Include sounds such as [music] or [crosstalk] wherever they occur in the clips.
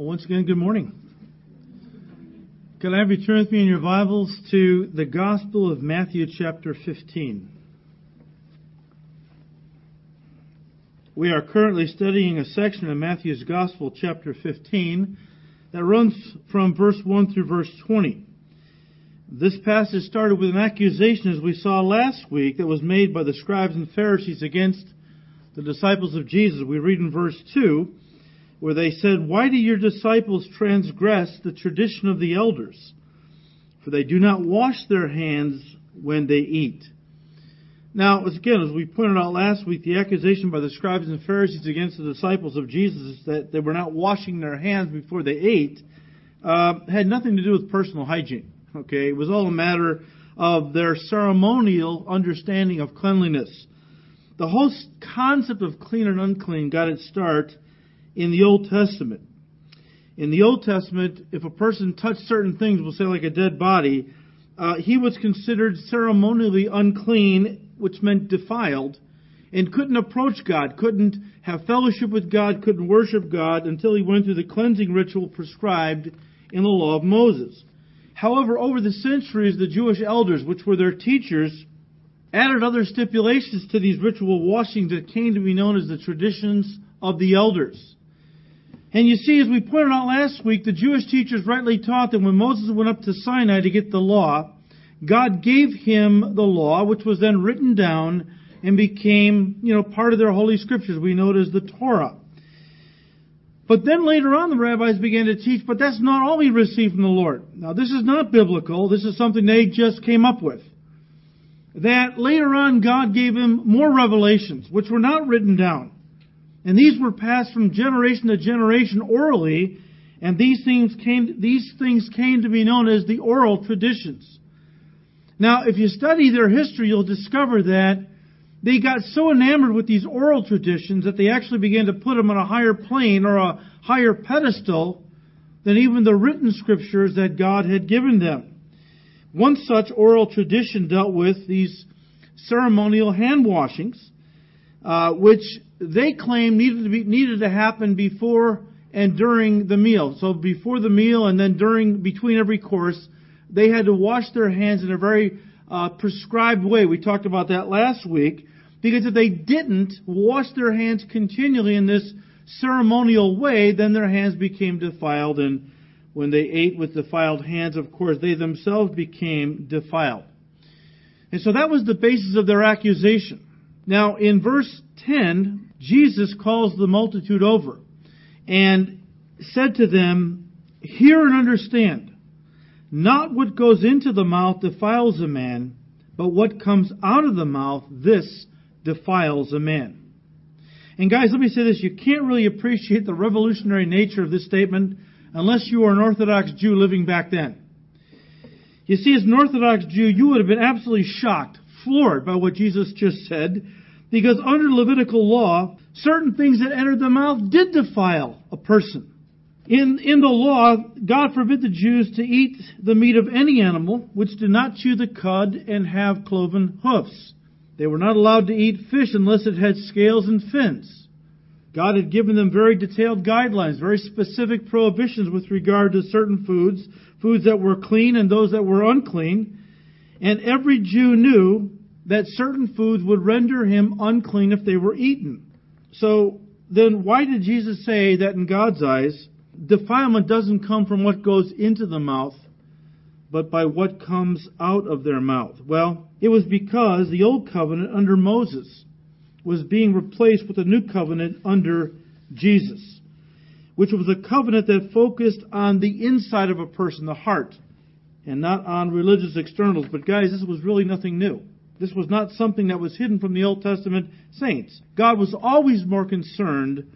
Well, once again, good morning. Can I have you turn with me in your Bibles to the Gospel of Matthew, chapter 15? We are currently studying a section of Matthew's Gospel, chapter 15, that runs from verse 1 through verse 20. This passage started with an accusation, as we saw last week, that was made by the scribes and Pharisees against the disciples of Jesus. We read in verse 2 where they said, Why do your disciples transgress the tradition of the elders? For they do not wash their hands when they eat. Now, again, as we pointed out last week, the accusation by the scribes and Pharisees against the disciples of Jesus that they were not washing their hands before they ate uh, had nothing to do with personal hygiene. Okay, it was all a matter of their ceremonial understanding of cleanliness. The whole concept of clean and unclean got its start in the Old Testament. In the Old Testament, if a person touched certain things, we'll say like a dead body, uh, he was considered ceremonially unclean, which meant defiled, and couldn't approach God, couldn't have fellowship with God, couldn't worship God until he went through the cleansing ritual prescribed in the law of Moses. However, over the centuries, the Jewish elders, which were their teachers, added other stipulations to these ritual washings that came to be known as the traditions of the elders. And you see, as we pointed out last week, the Jewish teachers rightly taught that when Moses went up to Sinai to get the law, God gave him the law, which was then written down and became, you know, part of their holy scriptures. We know it as the Torah. But then later on, the rabbis began to teach, but that's not all we received from the Lord. Now, this is not biblical. This is something they just came up with. That later on, God gave him more revelations, which were not written down. And these were passed from generation to generation orally, and these things came, these things came to be known as the oral traditions. Now, if you study their history, you'll discover that they got so enamored with these oral traditions that they actually began to put them on a higher plane or a higher pedestal than even the written scriptures that God had given them. One such oral tradition dealt with these ceremonial hand washings, uh, which they claim needed to be needed to happen before and during the meal. So before the meal and then during between every course, they had to wash their hands in a very uh, prescribed way. We talked about that last week because if they didn't wash their hands continually in this ceremonial way, then their hands became defiled and when they ate with defiled hands, of course, they themselves became defiled. And so that was the basis of their accusation. Now, in verse 10, Jesus calls the multitude over and said to them, Hear and understand. Not what goes into the mouth defiles a man, but what comes out of the mouth, this defiles a man. And guys, let me say this. You can't really appreciate the revolutionary nature of this statement unless you are an Orthodox Jew living back then. You see, as an Orthodox Jew, you would have been absolutely shocked, floored by what Jesus just said, because under Levitical law, certain things that entered the mouth did defile a person. In, in the law, God forbid the Jews to eat the meat of any animal which did not chew the cud and have cloven hoofs. They were not allowed to eat fish unless it had scales and fins. God had given them very detailed guidelines, very specific prohibitions with regard to certain foods, foods that were clean and those that were unclean. And every Jew knew that certain foods would render him unclean if they were eaten. So then why did Jesus say that in God's eyes, defilement doesn't come from what goes into the mouth, but by what comes out of their mouth? Well, it was because the old covenant under Moses was being replaced with a new covenant under Jesus, which was a covenant that focused on the inside of a person, the heart, and not on religious externals. But guys, this was really nothing new. This was not something that was hidden from the Old Testament saints. God was always more concerned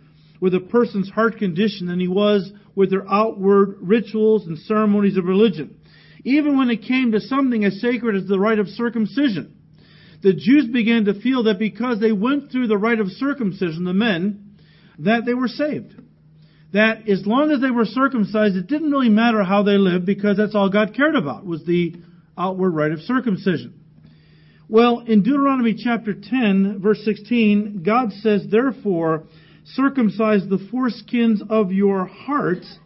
with a person's heart condition than he was with their outward rituals and ceremonies of religion. Even when it came to something as sacred as the rite of circumcision, the Jews began to feel that because they went through the rite of circumcision, the men, that they were saved. That as long as they were circumcised, it didn't really matter how they lived because that's all God cared about was the outward rite of circumcision. Well, in Deuteronomy chapter 10, verse 16, God says, Therefore, circumcise the foreskins of your hearts,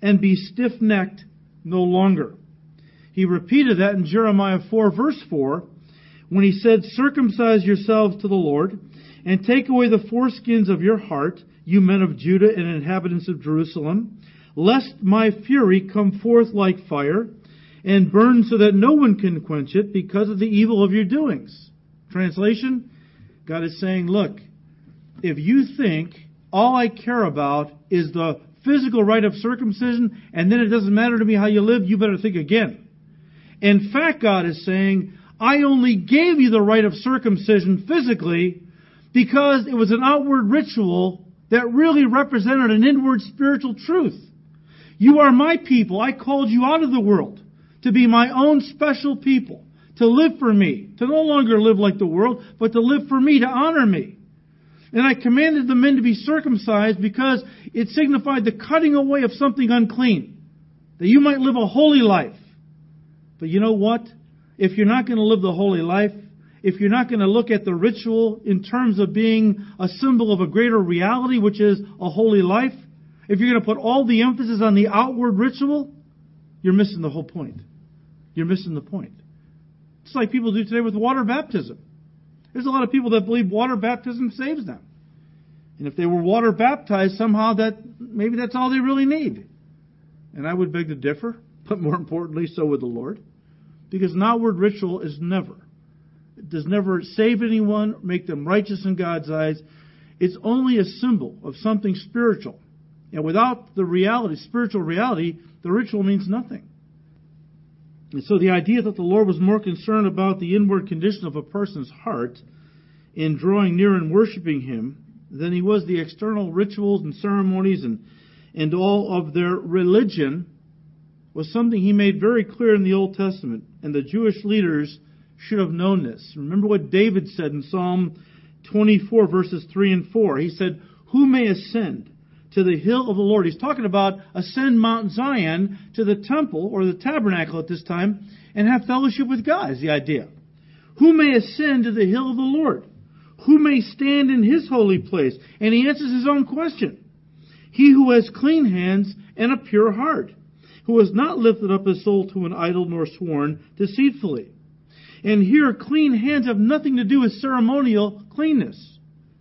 and be stiff necked no longer. He repeated that in Jeremiah 4, verse 4, when he said, Circumcise yourselves to the Lord, and take away the foreskins of your heart, you men of Judah and inhabitants of Jerusalem, lest my fury come forth like fire, and burn so that no one can quench it because of the evil of your doings. Translation God is saying, Look, if you think all I care about is the physical rite of circumcision, and then it doesn't matter to me how you live, you better think again. In fact, God is saying, I only gave you the rite of circumcision physically because it was an outward ritual that really represented an inward spiritual truth. You are my people. I called you out of the world to be my own special people, to live for me, to no longer live like the world, but to live for me, to honor me. And I commanded the men to be circumcised because it signified the cutting away of something unclean, that you might live a holy life. But you know what? If you're not going to live the holy life, if you're not going to look at the ritual in terms of being a symbol of a greater reality, which is a holy life, if you're going to put all the emphasis on the outward ritual, you're missing the whole point. You're missing the point. It's like people do today with water baptism. There's a lot of people that believe water baptism saves them. And if they were water baptized, somehow that maybe that's all they really need. And I would beg to differ, but more importantly, so would the Lord. Because an outward ritual is never, it does never save anyone, make them righteous in God's eyes. It's only a symbol of something spiritual. And without the reality, spiritual reality, the ritual means nothing. And so the idea that the Lord was more concerned about the inward condition of a person's heart in drawing near and worshiping Him than he was the external rituals and ceremonies and, and all of their religion was something he made very clear in the Old Testament. And the Jewish leaders should have known this. Remember what David said in Psalm 24, verses 3 and 4. He said, Who may ascend? To the hill of the Lord. He's talking about ascend Mount Zion to the temple or the tabernacle at this time and have fellowship with God is the idea. Who may ascend to the hill of the Lord? Who may stand in his holy place? And he answers his own question. He who has clean hands and a pure heart, who has not lifted up his soul to an idol nor sworn deceitfully. And here, clean hands have nothing to do with ceremonial cleanness.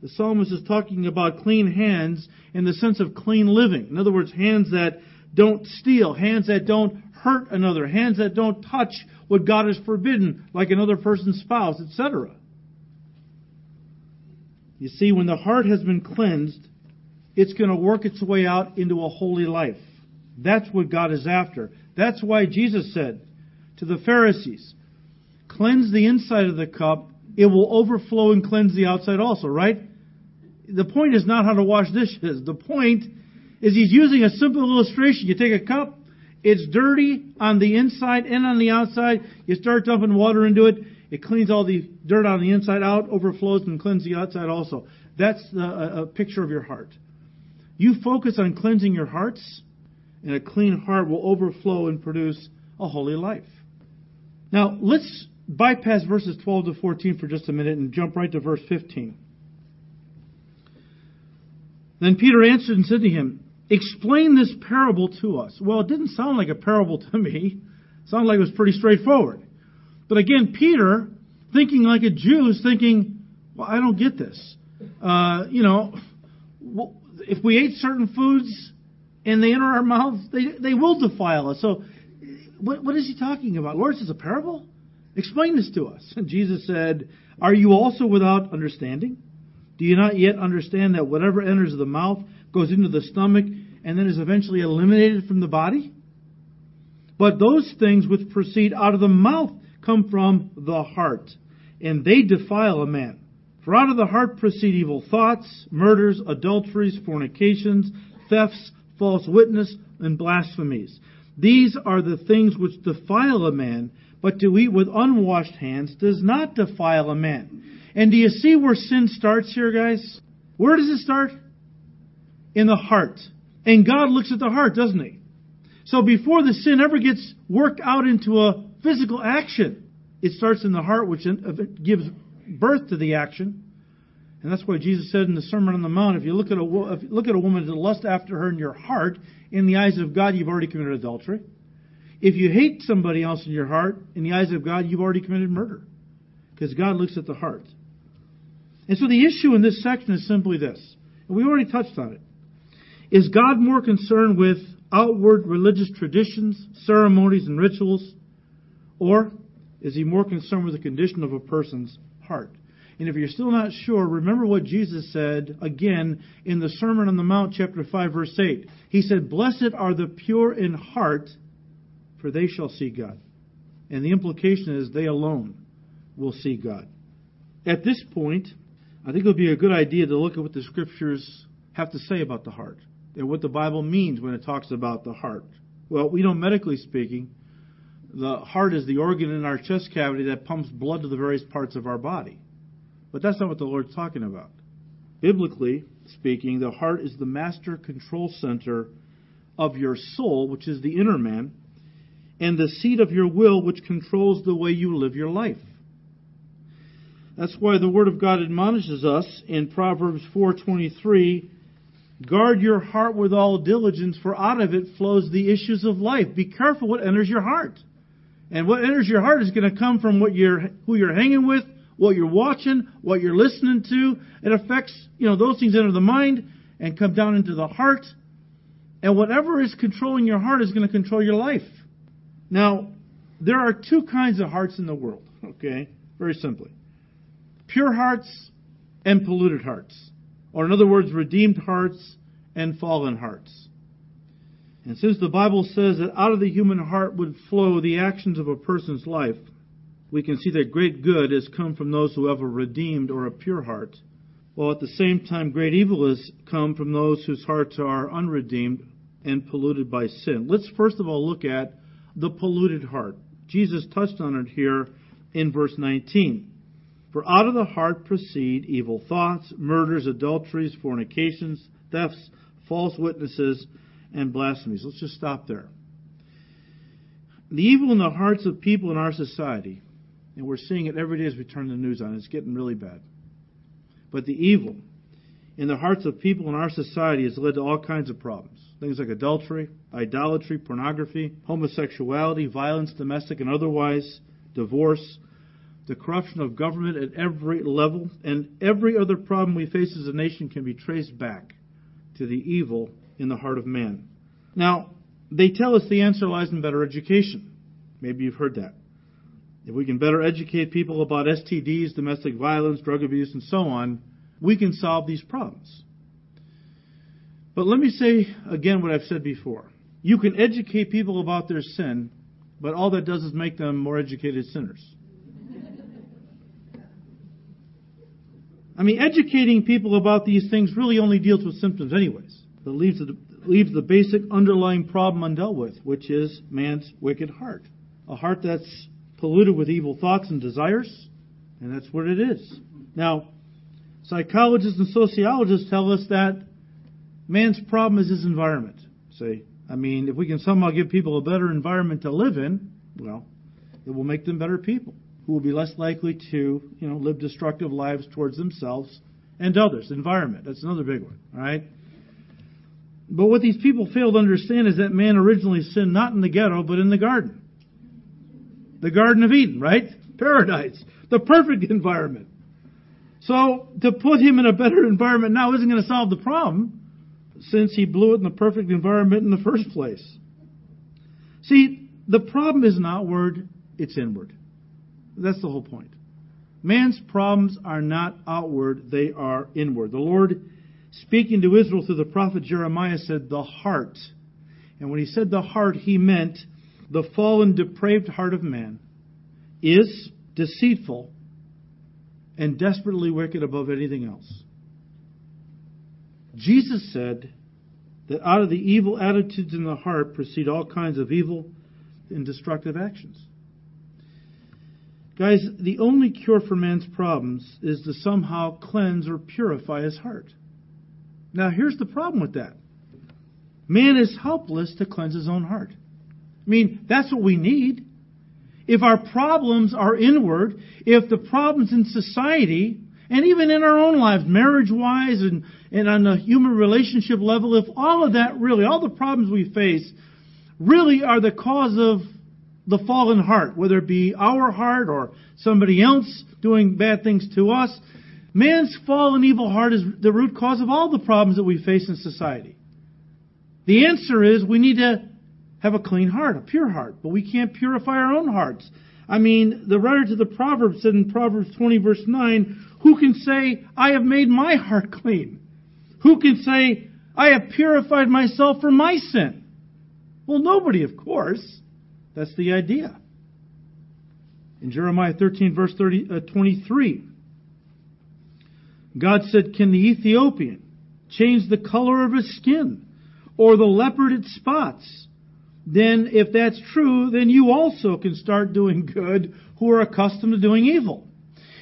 The psalmist is talking about clean hands in the sense of clean living. In other words, hands that don't steal, hands that don't hurt another, hands that don't touch what God has forbidden, like another person's spouse, etc. You see, when the heart has been cleansed, it's going to work its way out into a holy life. That's what God is after. That's why Jesus said to the Pharisees, Cleanse the inside of the cup, it will overflow and cleanse the outside also, right? The point is not how to wash dishes. The point is he's using a simple illustration. You take a cup, it's dirty on the inside and on the outside. You start dumping water into it, it cleans all the dirt on the inside out, overflows and cleans the outside also. That's a, a picture of your heart. You focus on cleansing your hearts, and a clean heart will overflow and produce a holy life. Now, let's bypass verses 12 to 14 for just a minute and jump right to verse 15. Then Peter answered and said to him, Explain this parable to us. Well, it didn't sound like a parable to me. It sounded like it was pretty straightforward. But again, Peter, thinking like a Jew, is thinking, well, I don't get this. Uh, you know, if we ate certain foods and they enter our mouths, they, they will defile us. So, what, what is he talking about? Lord, is this a parable? Explain this to us. And Jesus said, Are you also without understanding? Do you not yet understand that whatever enters the mouth goes into the stomach and then is eventually eliminated from the body? But those things which proceed out of the mouth come from the heart, and they defile a man. For out of the heart proceed evil thoughts, murders, adulteries, fornications, thefts, false witness, and blasphemies. These are the things which defile a man, but to eat with unwashed hands does not defile a man. And do you see where sin starts here, guys? Where does it start? In the heart. And God looks at the heart, doesn't He? So before the sin ever gets worked out into a physical action, it starts in the heart, which gives birth to the action. And that's why Jesus said in the Sermon on the Mount, if you look at a, if you look at a woman to lust after her in your heart, in the eyes of God, you've already committed adultery. If you hate somebody else in your heart, in the eyes of God, you've already committed murder. Because God looks at the heart. And so the issue in this section is simply this, and we already touched on it. Is God more concerned with outward religious traditions, ceremonies, and rituals? Or is he more concerned with the condition of a person's heart? And if you're still not sure, remember what Jesus said again in the Sermon on the Mount, chapter 5, verse 8. He said, Blessed are the pure in heart, for they shall see God. And the implication is they alone will see God. At this point, I think it would be a good idea to look at what the scriptures have to say about the heart and what the Bible means when it talks about the heart. Well, we know medically speaking, the heart is the organ in our chest cavity that pumps blood to the various parts of our body. But that's not what the Lord's talking about. Biblically speaking, the heart is the master control center of your soul, which is the inner man, and the seat of your will, which controls the way you live your life. That's why the Word of God admonishes us in Proverbs 4:23, "Guard your heart with all diligence, for out of it flows the issues of life." Be careful what enters your heart. And what enters your heart is going to come from what you're, who you're hanging with, what you're watching, what you're listening to. It affects, you know, those things enter the mind and come down into the heart. And whatever is controlling your heart is going to control your life. Now, there are two kinds of hearts in the world, okay? Very simply. Pure hearts and polluted hearts. Or in other words, redeemed hearts and fallen hearts. And since the Bible says that out of the human heart would flow the actions of a person's life, we can see that great good has come from those who have a redeemed or a pure heart, while at the same time great evil has come from those whose hearts are unredeemed and polluted by sin. Let's first of all look at the polluted heart. Jesus touched on it here in verse 19. For out of the heart proceed evil thoughts, murders, adulteries, fornications, thefts, false witnesses, and blasphemies. Let's just stop there. The evil in the hearts of people in our society and we're seeing it every day as we turn the news on. It's getting really bad. But the evil in the hearts of people in our society has led to all kinds of problems. Things like adultery, idolatry, pornography, homosexuality, violence, domestic and otherwise, divorce, the corruption of government at every level, and every other problem we face as a nation can be traced back to the evil in the heart of man. Now, they tell us the answer lies in better education. Maybe you've heard that. If we can better educate people about STDs, domestic violence, drug abuse, and so on, we can solve these problems. But let me say again what I've said before. You can educate people about their sin, but all that does is make them more educated sinners. I mean, educating people about these things really only deals with symptoms, anyways. It leaves the, leaves the basic underlying problem undealt with, which is man's wicked heart. A heart that's polluted with evil thoughts and desires, and that's what it is. Now, psychologists and sociologists tell us that man's problem is his environment. See, I mean, if we can somehow give people a better environment to live in, well, it will make them better people who will be less likely to, you know, live destructive lives towards themselves and others. Environment, that's another big one, all right? But what these people fail to understand is that man originally sinned not in the ghetto, but in the garden. The Garden of Eden, right? Paradise. The perfect [laughs] environment. So to put him in a better environment now isn't going to solve the problem since he blew it in the perfect environment in the first place. See, the problem isn't outward, it's inward. That's the whole point. Man's problems are not outward, they are inward. The Lord, speaking to Israel through the prophet Jeremiah, said, the heart. And when he said the heart, he meant the fallen, depraved heart of man is deceitful and desperately wicked above anything else. Jesus said that out of the evil attitudes in the heart proceed all kinds of evil and destructive actions. Guys, the only cure for man's problems is to somehow cleanse or purify his heart. Now, here's the problem with that man is helpless to cleanse his own heart. I mean, that's what we need. If our problems are inward, if the problems in society And even in our own lives, marriage wise and, and on the human relationship level, if all of that really, all the problems we face really are the cause of the fallen heart, whether it be our heart or somebody else doing bad things to us, man's fallen evil heart is the root cause of all the problems that we face in society. The answer is we need to have a clean heart, a pure heart, but we can't purify our own hearts. I mean, the writer to the Proverbs said in Proverbs 20 verse 9, who can say, I have made my heart clean? Who can say, I have purified myself from my sin? Well, nobody, of course. That's the idea. In Jeremiah 13 verse 30, uh, 23, God said, Can the Ethiopian change the color of his skin or the leopard its spots? Then if that's true, then you also can start doing good who are accustomed to doing evil.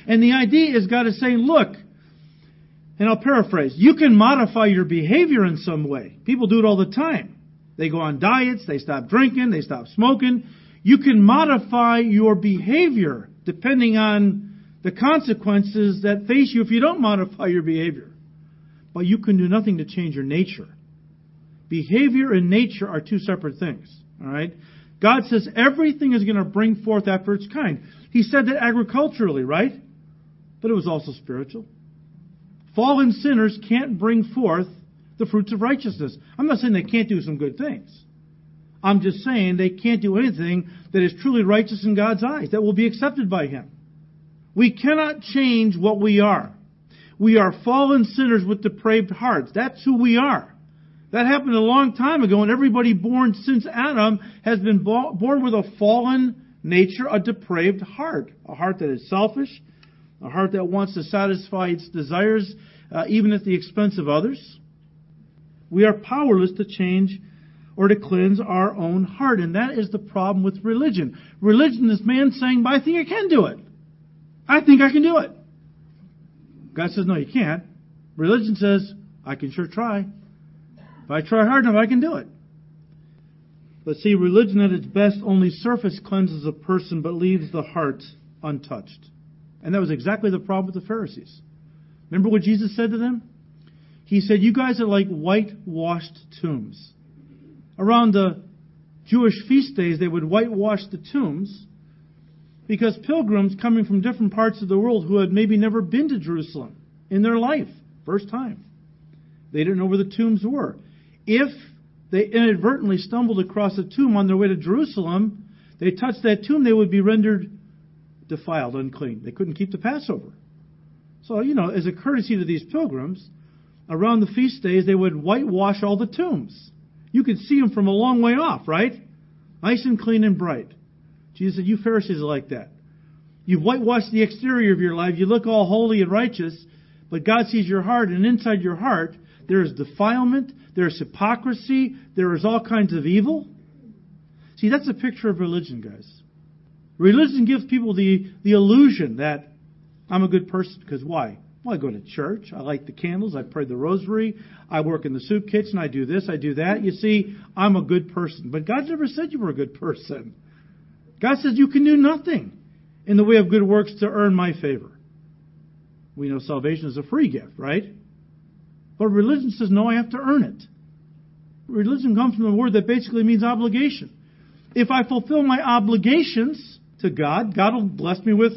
And the idea is God is saying, look, and I'll paraphrase, you can modify your behavior in some way. People do it all the time. They go on diets, they stop drinking, they stop smoking. You can modify your behavior depending on the consequences that face you if you don't modify your behavior. But you can do nothing to change your nature. Behavior and nature are two separate things. All right? God says everything is going to bring forth after its kind. He said that agriculturally, right? But it was also spiritual. Fallen sinners can't bring forth the fruits of righteousness. I'm not saying they can't do some good things. I'm just saying they can't do anything that is truly righteous in God's eyes, that will be accepted by Him. We cannot change what we are. We are fallen sinners with depraved hearts. That's who we are. That happened a long time ago, and everybody born since Adam has been born with a fallen nature, a depraved heart. A heart that is selfish, a heart that wants to satisfy its desires uh, even at the expense of others. We are powerless to change or to cleanse our own heart. And that is the problem with religion. Religion is man saying, but I think I can do it. I think I can do it. God says, no, you can't. Religion says, I can sure try. If I try hard enough, I can do it. But see, religion at its best only surface cleanses a person but leaves the heart untouched. And that was exactly the problem with the Pharisees. Remember what Jesus said to them? He said, You guys are like whitewashed tombs. Around the Jewish feast days, they would whitewash the tombs because pilgrims coming from different parts of the world who had maybe never been to Jerusalem in their life, first time, they didn't know where the tombs were. If they inadvertently stumbled across a tomb on their way to Jerusalem, they touched that tomb, they would be rendered defiled, unclean. They couldn't keep the Passover. So, you know, as a courtesy to these pilgrims, around the feast days, they would whitewash all the tombs. You could see them from a long way off, right? Nice and clean and bright. Jesus said, You Pharisees are like that. You've whitewashed the exterior of your life. You look all holy and righteous, but God sees your heart, and inside your heart, there is defilement, there is hypocrisy, there is all kinds of evil. See, that's a picture of religion, guys. Religion gives people the, the illusion that I'm a good person because why? Well, I go to church. I light the candles. I pray the rosary. I work in the soup kitchen. I do this. I do that. You see, I'm a good person. But God never said you were a good person. God says you can do nothing in the way of good works to earn my favor. We know salvation is a free gift, right? But religion says, no, I have to earn it. Religion comes from a word that basically means obligation. If I fulfill my obligations to God, God will bless me with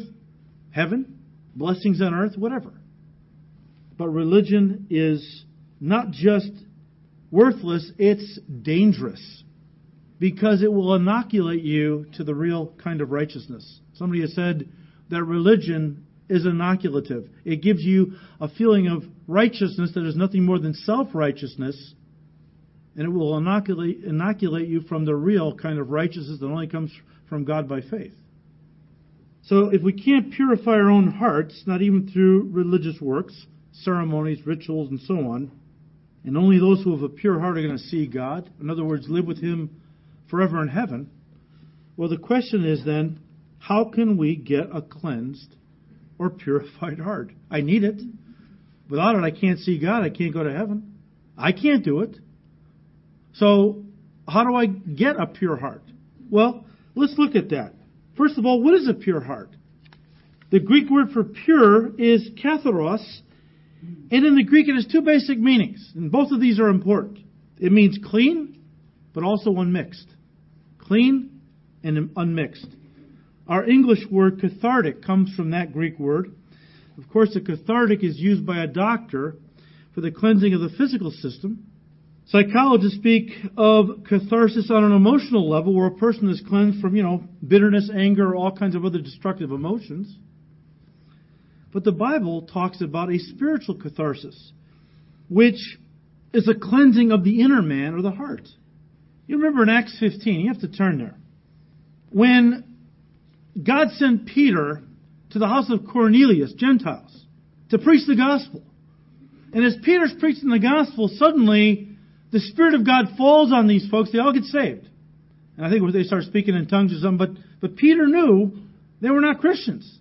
heaven, blessings on earth, whatever. But religion is not just worthless, it's dangerous because it will inoculate you to the real kind of righteousness. Somebody has said that religion is inoculative. It gives you a feeling of righteousness that is nothing more than self righteousness, and it will inoculate, inoculate you from the real kind of righteousness that only comes from God by faith. So if we can't purify our own hearts, not even through religious works, ceremonies, rituals, and so on, and only those who have a pure heart are going to see God, in other words, live with Him forever in heaven, well, the question is then, how can we get a cleansed or purified heart. I need it. Without it, I can't see God. I can't go to heaven. I can't do it. So, how do I get a pure heart? Well, let's look at that. First of all, what is a pure heart? The Greek word for pure is katharos, and in the Greek it has two basic meanings, and both of these are important. It means clean, but also unmixed. Clean and unmixed. Our English word cathartic comes from that Greek word. Of course, a cathartic is used by a doctor for the cleansing of the physical system. Psychologists speak of catharsis on an emotional level where a person is cleansed from, you know, bitterness, anger, or all kinds of other destructive emotions. But the Bible talks about a spiritual catharsis, which is a cleansing of the inner man or the heart. You remember in Acts 15, you have to turn there. When God sent Peter to the house of Cornelius, Gentiles, to preach the gospel. And as Peter's preaching the gospel, suddenly the Spirit of God falls on these folks. They all get saved. And I think they start speaking in tongues or something, but, but Peter knew they were not Christians.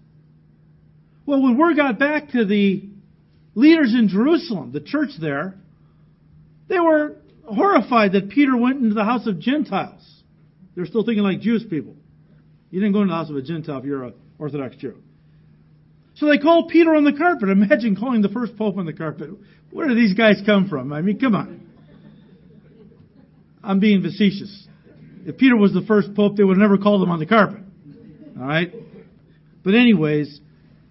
Well, when word got back to the leaders in Jerusalem, the church there, they were horrified that Peter went into the house of Gentiles. They're still thinking like Jewish people. You didn't go into the house of a Gentile if you're an Orthodox Jew. So they called Peter on the carpet. Imagine calling the first pope on the carpet. Where do these guys come from? I mean, come on. I'm being facetious. If Peter was the first pope, they would have never called him on the carpet. All right? But anyways,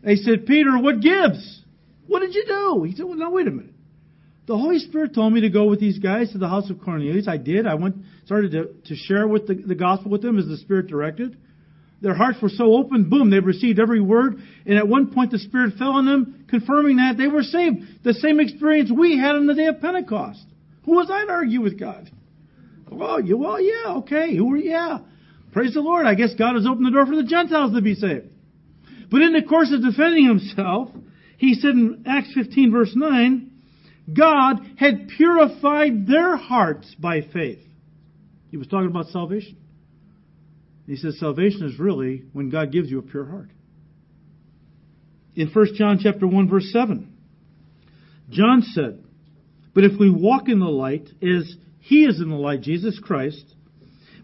they said, Peter, what gives? What did you do? He said, well, now wait a minute. The Holy Spirit told me to go with these guys to the house of Cornelius. I did. I went, started to, to share with the, the gospel with them as the Spirit directed. Their hearts were so open, boom, they received every word. And at one point the Spirit fell on them, confirming that they were saved. The same experience we had on the day of Pentecost. Who was I to argue with God? Well, you, well, yeah, okay. Who were, yeah. Praise the Lord. I guess God has opened the door for the Gentiles to be saved. But in the course of defending himself, he said in Acts 15 verse 9, God had purified their hearts by faith. He was talking about salvation. He says salvation is really when God gives you a pure heart. In 1 John chapter 1 verse 7, John said, But if we walk in the light as he is in the light, Jesus Christ,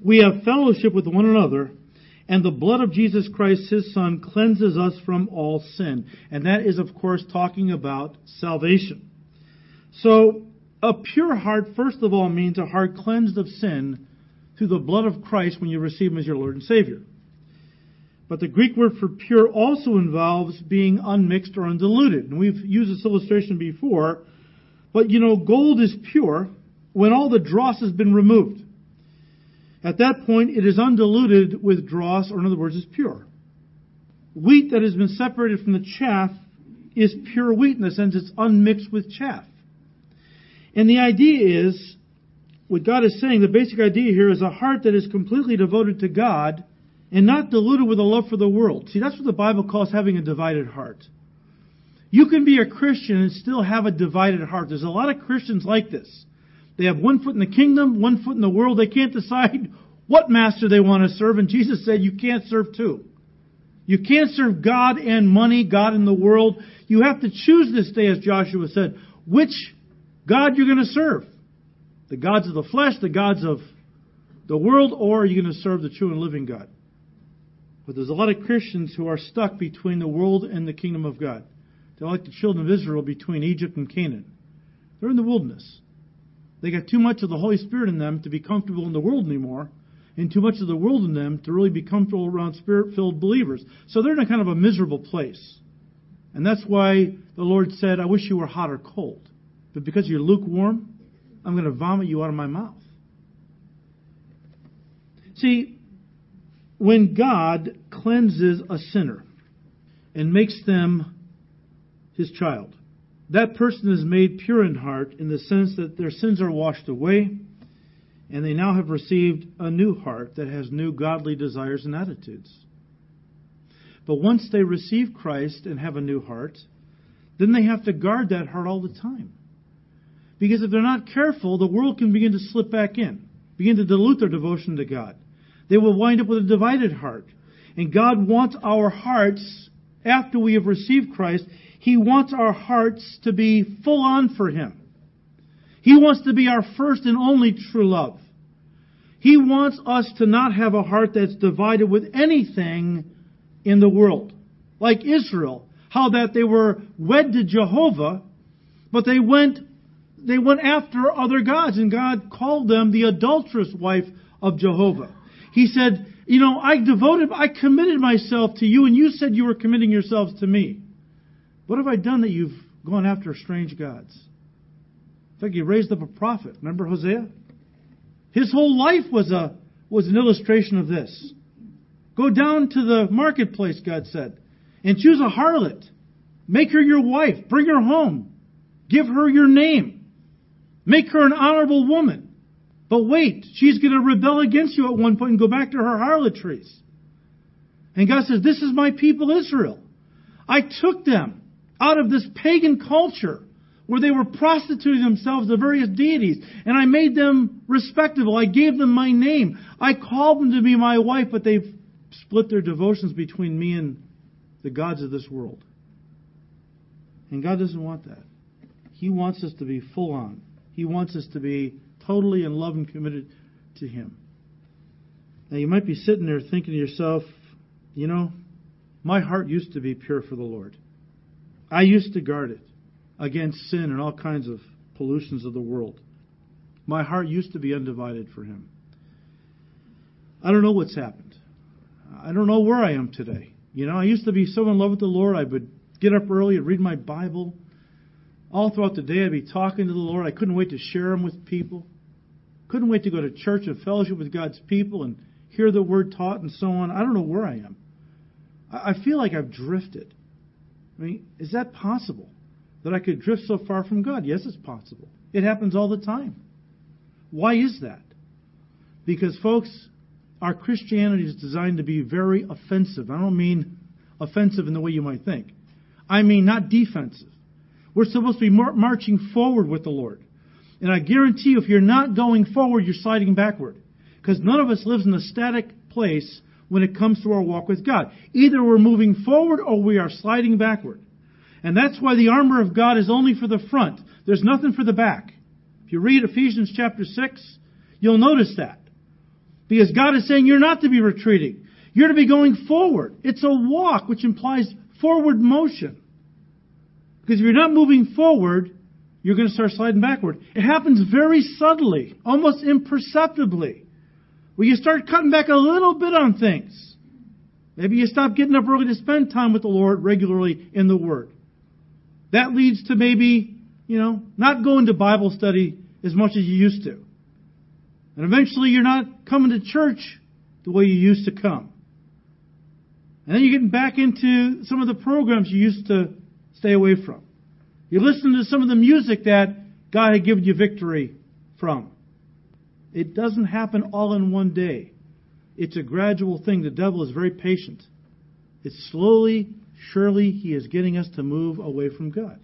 we have fellowship with one another, and the blood of Jesus Christ, his Son, cleanses us from all sin. And that is, of course, talking about salvation. So, a pure heart, first of all, means a heart cleansed of sin through the blood of Christ when you receive Him as your Lord and Savior. But the Greek word for pure also involves being unmixed or undiluted. And we've used this illustration before. But you know, gold is pure when all the dross has been removed. At that point, it is undiluted with dross, or in other words, is pure. Wheat that has been separated from the chaff is pure wheat in the sense it's unmixed with chaff. And the idea is, what God is saying, the basic idea here is a heart that is completely devoted to God and not diluted with a love for the world. See, that's what the Bible calls having a divided heart. You can be a Christian and still have a divided heart. There's a lot of Christians like this. They have one foot in the kingdom, one foot in the world. They can't decide what master they want to serve. And Jesus said, you can't serve two. You can't serve God and money, God and the world. You have to choose this day, as Joshua said, which God you're going to serve. The gods of the flesh, the gods of the world, or are you going to serve the true and living God? But there's a lot of Christians who are stuck between the world and the kingdom of God. They're like the children of Israel between Egypt and Canaan. They're in the wilderness. They got too much of the Holy Spirit in them to be comfortable in the world anymore, and too much of the world in them to really be comfortable around spirit filled believers. So they're in a kind of a miserable place. And that's why the Lord said, I wish you were hot or cold. But because you're lukewarm, I'm going to vomit you out of my mouth. See, when God cleanses a sinner and makes them his child, that person is made pure in heart in the sense that their sins are washed away and they now have received a new heart that has new godly desires and attitudes. But once they receive Christ and have a new heart, then they have to guard that heart all the time. Because if they're not careful, the world can begin to slip back in, begin to dilute their devotion to God. They will wind up with a divided heart. And God wants our hearts, after we have received Christ, he wants our hearts to be full on for Him. He wants to be our first and only true love. He wants us to not have a heart that's divided with anything in the world. like Israel, how that they were wed to Jehovah, but they went they went after other gods, and God called them the adulterous wife of Jehovah. He said, You know, I devoted, I committed myself to you, and you said you were committing yourselves to me. What have I done that you've gone after strange gods? In fact, you raised up a prophet. Remember Hosea? His whole life was a was an illustration of this. Go down to the marketplace, God said, and choose a harlot. Make her your wife. Bring her home. Give her your name. Make her an honorable woman. But wait, she's going to rebel against you at one point and go back to her harlotries. And God says, This is my people Israel. I took them out of this pagan culture where they were prostituting themselves to various deities, and I made them respectable. I gave them my name. I called them to be my wife, but they've split their devotions between me and the gods of this world. And God doesn't want that. He wants us to be full on. He wants us to be totally in love and committed to Him. Now, you might be sitting there thinking to yourself, you know, my heart used to be pure for the Lord. I used to guard it against sin and all kinds of pollutions of the world. My heart used to be undivided for Him. I don't know what's happened. I don't know where I am today. You know, I used to be so in love with the Lord, I would get up early and read my Bible. All throughout the day, I'd be talking to the Lord. I couldn't wait to share Him with people. Couldn't wait to go to church and fellowship with God's people and hear the Word taught and so on. I don't know where I am. I feel like I've drifted. I mean, is that possible? that I could drift so far from God? Yes, it's possible. It happens all the time. Why is that? Because, folks, our Christianity is designed to be very offensive. I don't mean offensive in the way you might think. I mean not defensive. We're supposed to be marching forward with the Lord. And I guarantee you, if you're not going forward, you're sliding backward. Because none of us lives in a static place when it comes to our walk with God. Either we're moving forward or we are sliding backward. And that's why the armor of God is only for the front. There's nothing for the back. If you read Ephesians chapter 6, you'll notice that. Because God is saying you're not to be retreating. You're to be going forward. It's a walk, which implies forward motion. Because if you're not moving forward, you're going to start sliding backward. It happens very subtly, almost imperceptibly, where you start cutting back a little bit on things. Maybe you stop getting up early to spend time with the Lord regularly in the Word. That leads to maybe, you know, not going to Bible study as much as you used to. And eventually you're not coming to church the way you used to come. And then you're getting back into some of the programs you used to stay away from. You're listening to some of the music that God had given you victory from. It doesn't happen all in one day. It's a gradual thing. The devil is very patient. It's slowly surely he is getting us to move away from God.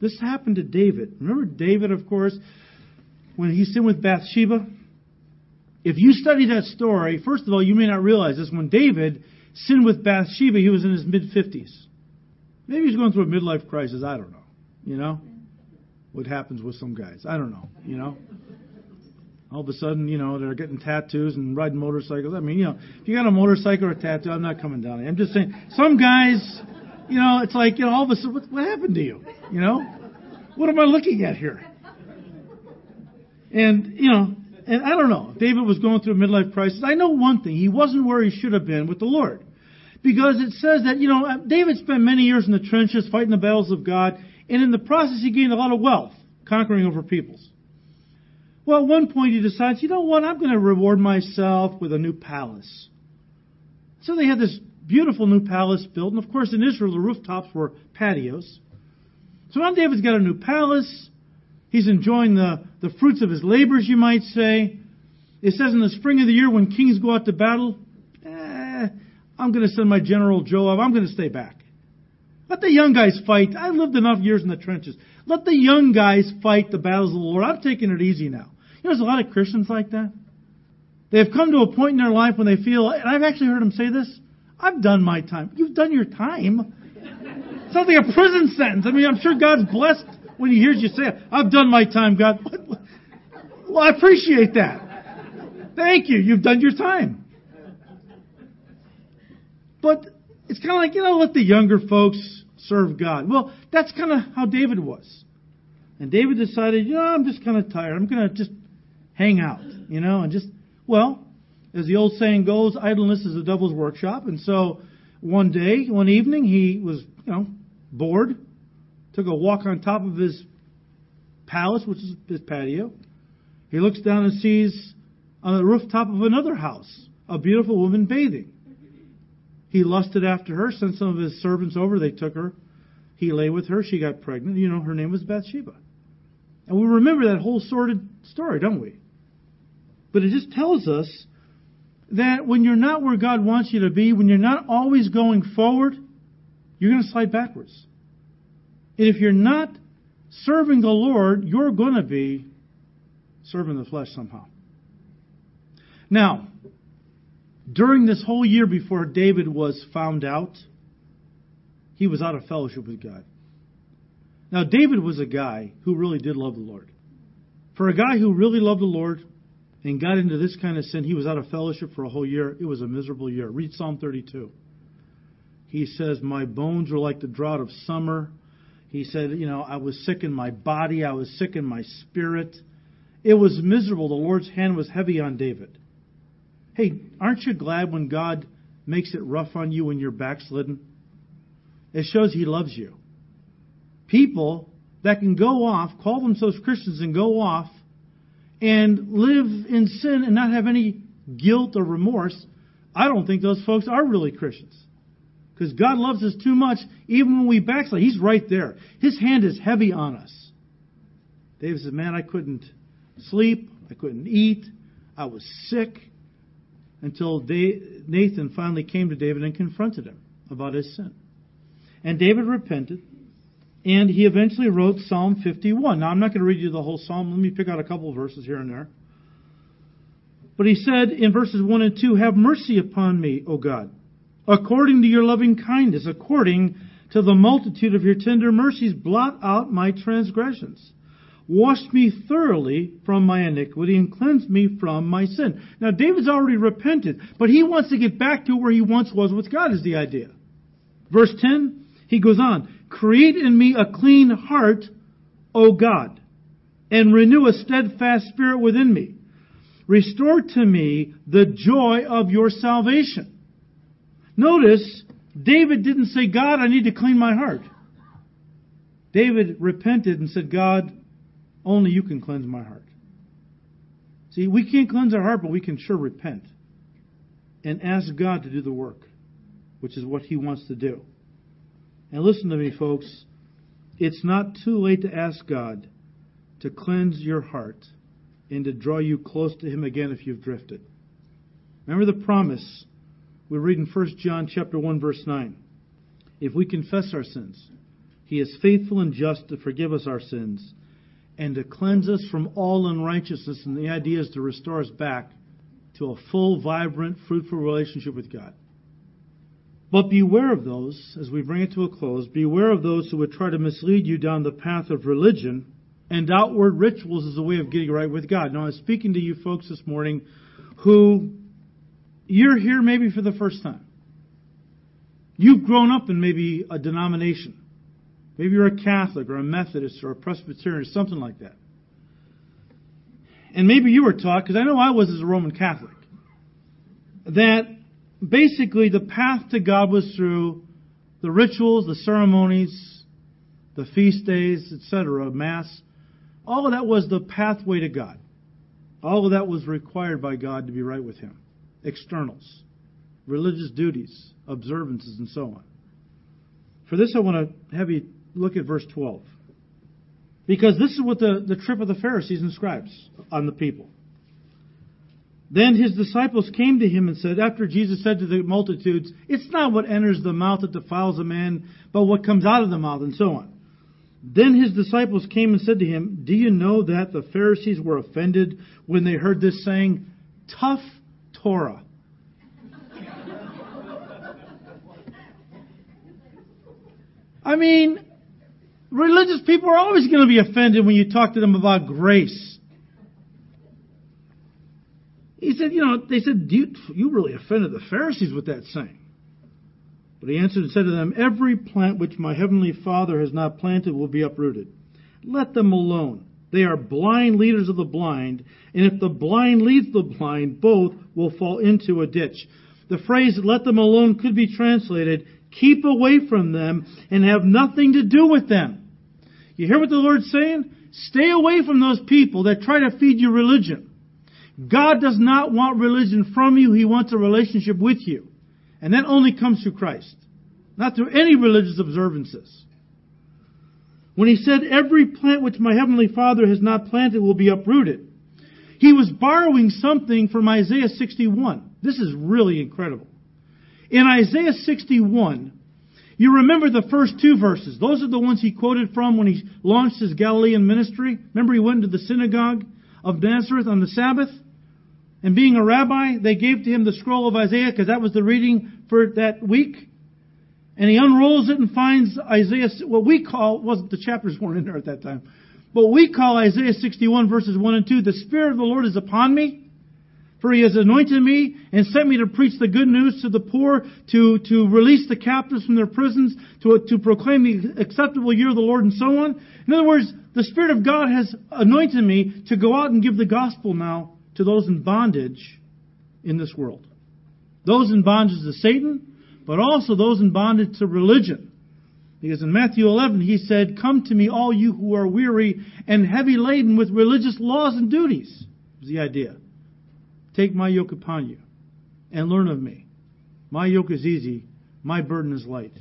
This happened to David. Remember David, of course, when he sinned with Bathsheba? If you study that story, first of all, you may not realize this. When David sinned with Bathsheba, he was in his mid 50s. Maybe he's going through a midlife crisis. I don't know. You know? What happens with some guys. I don't know. You know? All of a sudden, you know, they're getting tattoos and riding motorcycles. I mean, you know, if you got a motorcycle or a tattoo, I'm not coming down. I'm just saying, some guys, you know, it's like, you know, all of a sudden, what, what happened to you? You know, what am I looking at here? And you know, and I don't know. David was going through a midlife crisis. I know one thing: he wasn't where he should have been with the Lord, because it says that you know David spent many years in the trenches fighting the battles of God, and in the process he gained a lot of wealth, conquering over peoples. Well, at one point he decides, you know what, I'm going to reward myself with a new palace. So they had this beautiful new palace built, and of course in Israel the rooftops were patios. So now David's got a new palace. He's enjoying the, the fruits of his labors, you might say. It says in the spring of the year when kings go out to battle, eh, I'm going to send my general Joab. I'm going to stay back. Let the young guys fight. I lived enough years in the trenches. Let the young guys fight the battles of the Lord. I'm taking it easy now. You know, there's a lot of Christians like that. They've come to a point in their life when they feel, and I've actually heard them say this, I've done my time. You've done your time. [laughs] Something a prison sentence. I mean, I'm sure God's blessed when He hears you say, I've done my time, God. [laughs] Well, I appreciate that. Thank you. You've done your time. But it's kind of like, you know, let the younger folks serve God. Well, that's kind of how David was. And David decided, you know, I'm just kind of tired. I'm going to just hang out, you know, and just, well, as the old saying goes, idleness is the devil's workshop. And so one day, one evening, he was, you know, bored, took a walk on top of his palace, which is his patio. He looks down and sees on the rooftop of another house a beautiful woman bathing. He lusted after her, sent some of his servants over, they took her. He lay with her, she got pregnant. You know, her name was Bathsheba. And we remember that whole sordid story, don't we? But it just tells us that when you're not where God wants you to be, when you're not always going forward, you're going to slide backwards. And if you're not serving the Lord, you're going to be serving the flesh somehow. Now, during this whole year before David was found out, he was out of fellowship with God. Now, David was a guy who really did love the Lord. For a guy who really loved the Lord and got into this kind of sin, he was out of fellowship for a whole year. It was a miserable year. Read Psalm 32. He says, My bones were like the drought of summer. He said, You know, I was sick in my body, I was sick in my spirit. It was miserable. The Lord's hand was heavy on David. Hey, aren't you glad when God makes it rough on you when you're backslidden? It shows He loves you. People that can go off, call themselves Christians and go off and live in sin and not have any guilt or remorse, I don't think those folks are really Christians. Because God loves us too much, even when we backslide. He's right there. His hand is heavy on us. David said, Man, I couldn't sleep. I couldn't eat. I was sick until Nathan finally came to David and confronted him about his sin. And David repented, and he eventually wrote Psalm 51. Now, I'm not going to read you the whole psalm. Let me pick out a couple of verses here and there. But he said in verses 1 and 2 Have mercy upon me, O God, according to your loving kindness, according to the multitude of your tender mercies, blot out my transgressions. Wash me thoroughly from my iniquity and cleanse me from my sin. Now, David's already repented, but he wants to get back to where he once was with God, is the idea. Verse 10, he goes on, Create in me a clean heart, O God, and renew a steadfast spirit within me. Restore to me the joy of your salvation. Notice, David didn't say, God, I need to clean my heart. David repented and said, God, only you can cleanse my heart. See, we can't cleanse our heart, but we can sure repent and ask God to do the work, which is what He wants to do. And listen to me, folks. It's not too late to ask God to cleanse your heart and to draw you close to Him again if you've drifted. Remember the promise we read in 1 John chapter 1 verse 9. If we confess our sins, He is faithful and just to forgive us our sins and to cleanse us from all unrighteousness. And the idea is to restore us back to a full, vibrant, fruitful relationship with God. But beware of those, as we bring it to a close, beware of those who would try to mislead you down the path of religion and outward rituals as a way of getting right with God. Now, I'm speaking to you folks this morning who you're here maybe for the first time. You've grown up in maybe a denomination. Maybe you're a Catholic or a Methodist or a Presbyterian or something like that. And maybe you were taught, because I know I was as a Roman Catholic, that basically the path to God was through the rituals, the ceremonies, the feast days, etc., Mass. All of that was the pathway to God. All of that was required by God to be right with Him. Externals, religious duties, observances, and so on. For this, I want to have you look at verse 12. Because this is what the, the trip of the Pharisees and scribes on the people. Then his disciples came to him and said, after Jesus said to the multitudes, It's not what enters the mouth that defiles a man, but what comes out of the mouth, and so on. Then his disciples came and said to him, Do you know that the Pharisees were offended when they heard this saying, Tough Torah? I mean, Religious people are always going to be offended when you talk to them about grace. He said, you know, they said, you, you really offended the Pharisees with that saying. But he answered and said to them, Every plant which my heavenly Father has not planted will be uprooted. Let them alone. They are blind leaders of the blind, and if the blind leads the blind, both will fall into a ditch. The phrase, let them alone, could be translated, keep away from them and have nothing to do with them. You hear what the Lord's saying? Stay away from those people that try to feed you religion. God does not want religion from you, He wants a relationship with you. And that only comes through Christ, not through any religious observances. When he said, Every plant which my heavenly Father has not planted will be uprooted, he was borrowing something from Isaiah 61. This is really incredible. In Isaiah 61, you remember the first two verses. Those are the ones he quoted from when he launched his Galilean ministry. Remember, he went into the synagogue of Nazareth on the Sabbath? And being a rabbi, they gave to him the scroll of Isaiah because that was the reading for that week. And he unrolls it and finds Isaiah, what we call, wasn't the chapters weren't in there at that time, but we call Isaiah 61 verses 1 and 2, the Spirit of the Lord is upon me, for he has anointed me and sent me to preach the good news to the poor, to, to release the captives from their prisons, to, to proclaim the acceptable year of the Lord, and so on. In other words, the Spirit of God has anointed me to go out and give the gospel now to those in bondage in this world. Those in bondage to Satan, but also those in bondage to religion. Because in Matthew 11 he said, Come to me all you who are weary and heavy laden with religious laws and duties. Is the idea. Take my yoke upon you and learn of me. My yoke is easy, my burden is light.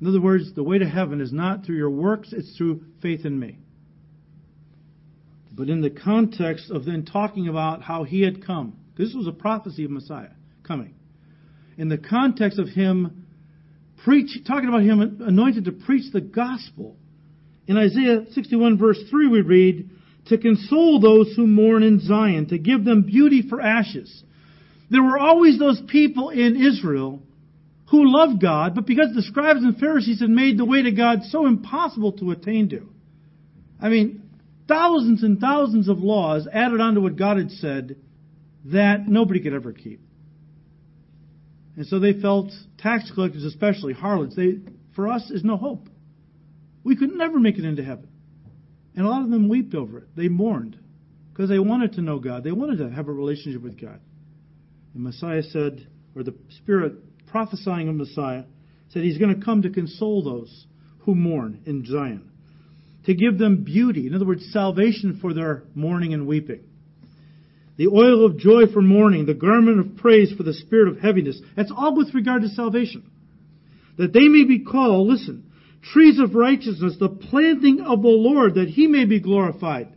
In other words, the way to heaven is not through your works, it's through faith in me. But in the context of then talking about how he had come, this was a prophecy of Messiah coming. In the context of him preach, talking about him anointed to preach the gospel. In Isaiah 61 verse 3 we read, to console those who mourn in Zion, to give them beauty for ashes. There were always those people in Israel who loved God, but because the scribes and Pharisees had made the way to God so impossible to attain to. I mean, thousands and thousands of laws added on to what God had said that nobody could ever keep. And so they felt, tax collectors especially, harlots, they, for us is no hope. We could never make it into heaven. And a lot of them wept over it. They mourned because they wanted to know God. They wanted to have a relationship with God. And Messiah said, or the Spirit prophesying of Messiah, said he's going to come to console those who mourn in Zion to give them beauty. In other words, salvation for their mourning and weeping. The oil of joy for mourning, the garment of praise for the spirit of heaviness. That's all with regard to salvation. That they may be called, listen, trees of righteousness, the planting of the Lord, that he may be glorified.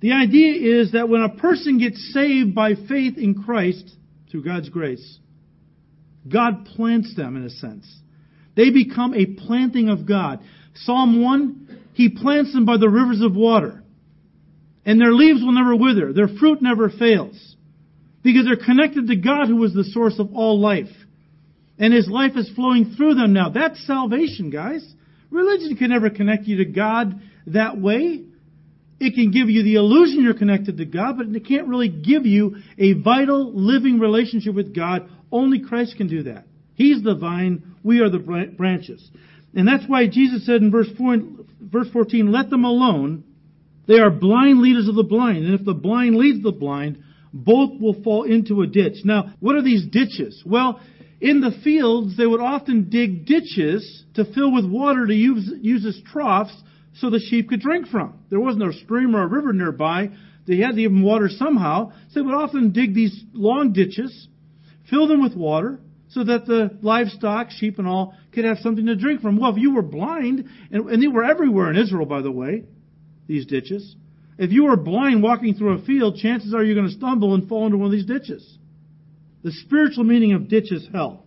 The idea is that when a person gets saved by faith in Christ, through God's grace, God plants them in a sense. They become a planting of God. Psalm 1 he plants them by the rivers of water. And their leaves will never wither. Their fruit never fails. Because they're connected to God who is the source of all life. And His life is flowing through them now. That's salvation, guys. Religion can never connect you to God that way. It can give you the illusion you're connected to God, but it can't really give you a vital, living relationship with God. Only Christ can do that. He's the vine, we are the branches. And that's why Jesus said in verse 4, verse 14, let them alone. They are blind leaders of the blind. And if the blind leads the blind, both will fall into a ditch. Now, what are these ditches? Well, in the fields, they would often dig ditches to fill with water to use, use as troughs so the sheep could drink from. There wasn't a stream or a river nearby. They had to give them water somehow. So they would often dig these long ditches, fill them with water, so that the livestock, sheep and all, could have something to drink from. Well, if you were blind, and, and they were everywhere in Israel, by the way, these ditches. If you were blind walking through a field, chances are you're going to stumble and fall into one of these ditches. The spiritual meaning of ditch is hell.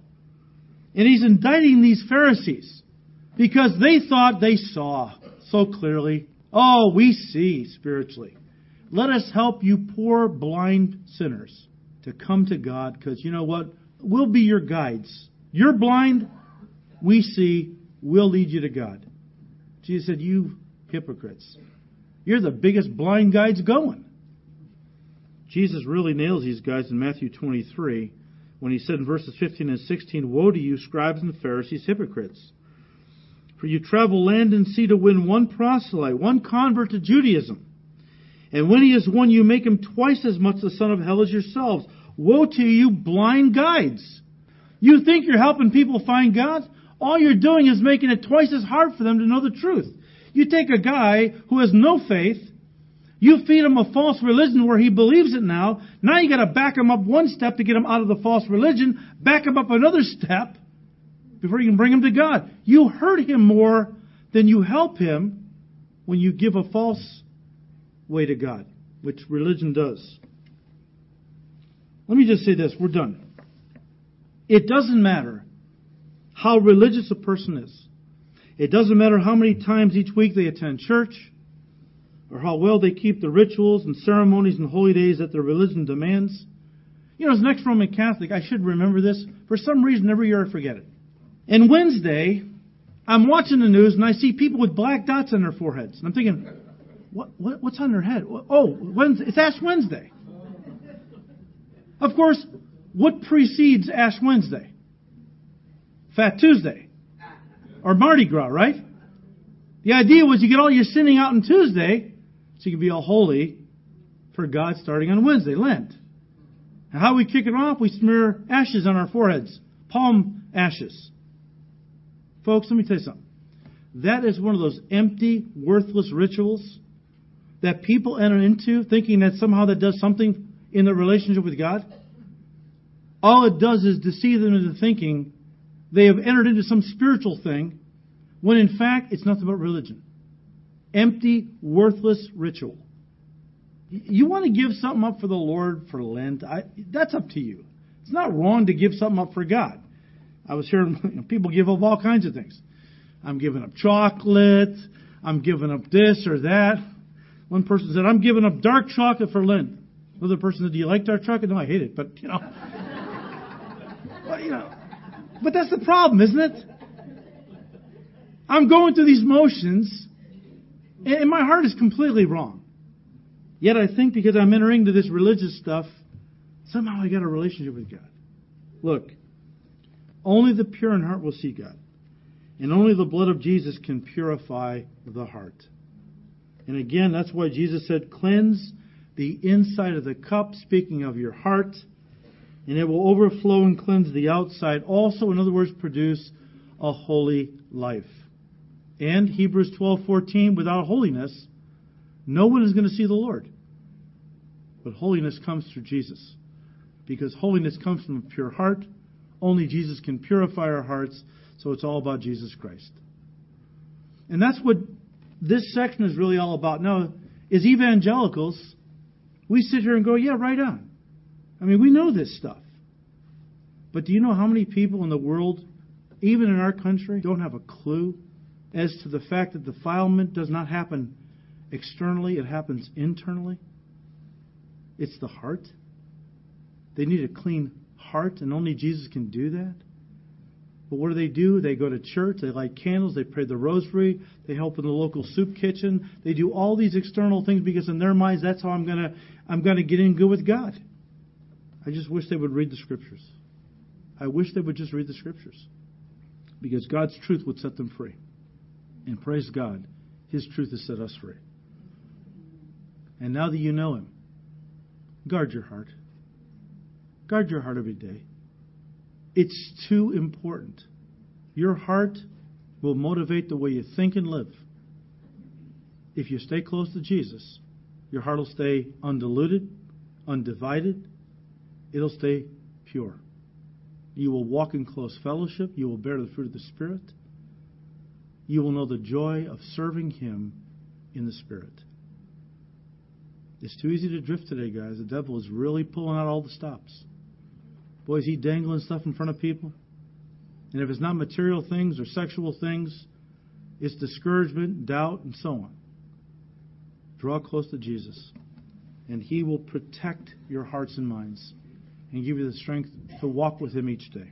And he's indicting these Pharisees because they thought they saw so clearly. Oh, we see spiritually. Let us help you poor blind sinners to come to God because you know what? We'll be your guides. You're blind, we see, we'll lead you to God. Jesus said, You hypocrites. You're the biggest blind guides going. Jesus really nails these guys in Matthew 23 when he said in verses 15 and 16, Woe to you, scribes and Pharisees, hypocrites! For you travel land and sea to win one proselyte, one convert to Judaism. And when he is won, you make him twice as much the son of hell as yourselves. Woe to you, blind guides! You think you're helping people find God? All you're doing is making it twice as hard for them to know the truth. You take a guy who has no faith, you feed him a false religion where he believes it now. Now you got to back him up one step to get him out of the false religion, back him up another step before you can bring him to God. You hurt him more than you help him when you give a false way to God, which religion does. Let me just say this, we're done. It doesn't matter how religious a person is. It doesn't matter how many times each week they attend church or how well they keep the rituals and ceremonies and holy days that their religion demands. You know, as an ex-Roman Catholic, I should remember this. For some reason, every year I forget it. And Wednesday, I'm watching the news and I see people with black dots on their foreheads. And I'm thinking, what, what, what's on their head? Oh, Wednesday, it's Ash Wednesday. Of course, what precedes Ash Wednesday? Fat Tuesday. Or Mardi Gras, right? The idea was you get all your sinning out on Tuesday, so you can be all holy for God starting on Wednesday, Lent. And how we kick it off? We smear ashes on our foreheads. Palm ashes. Folks, let me tell you something. That is one of those empty, worthless rituals that people enter into thinking that somehow that does something in their relationship with God. All it does is deceive them into thinking they have entered into some spiritual thing when in fact it's nothing but religion. Empty, worthless ritual. You want to give something up for the Lord for Lent? I, that's up to you. It's not wrong to give something up for God. I was hearing [laughs] people give up all kinds of things. I'm giving up chocolate. I'm giving up this or that. One person said, I'm giving up dark chocolate for Lent. Another person said, Do you like dark chocolate? No, I hate it, but you know. but, you know. But that's the problem, isn't it? I'm going through these motions, and my heart is completely wrong. Yet I think because I'm entering into this religious stuff, somehow I got a relationship with God. Look, only the pure in heart will see God. And only the blood of Jesus can purify the heart. And again, that's why Jesus said, cleanse the inside of the cup, speaking of your heart, and it will overflow and cleanse the outside. Also, in other words, produce a holy life. And Hebrews 12:14, without holiness, no one is going to see the Lord. But holiness comes through Jesus. Because holiness comes from a pure heart, only Jesus can purify our hearts, so it's all about Jesus Christ. And that's what this section is really all about. Now, as evangelicals, we sit here and go, yeah, right on. I mean, we know this stuff. But do you know how many people in the world, even in our country, don't have a clue as to the fact that defilement does not happen externally, it happens internally? It's the heart. They need a clean heart, and only Jesus can do that. But what do they do? They go to church, they light candles, they pray the rosary, they help in the local soup kitchen. They do all these external things because in their minds that's how I'm gonna I'm gonna get in good with God. I just wish they would read the scriptures. I wish they would just read the scriptures. Because God's truth would set them free. And praise God, His truth has set us free. And now that you know Him, guard your heart. Guard your heart every day. It's too important. Your heart will motivate the way you think and live. If you stay close to Jesus, your heart will stay undiluted, undivided. It'll stay pure. You will walk in close fellowship. You will bear the fruit of the Spirit. You will know the joy of serving Him in the Spirit. It's too easy to drift today, guys. The devil is really pulling out all the stops. Boy, is he dangling stuff in front of people. And if it's not material things or sexual things, it's discouragement, doubt, and so on. Draw close to Jesus, and He will protect your hearts and minds and give you the strength to walk with Him each day.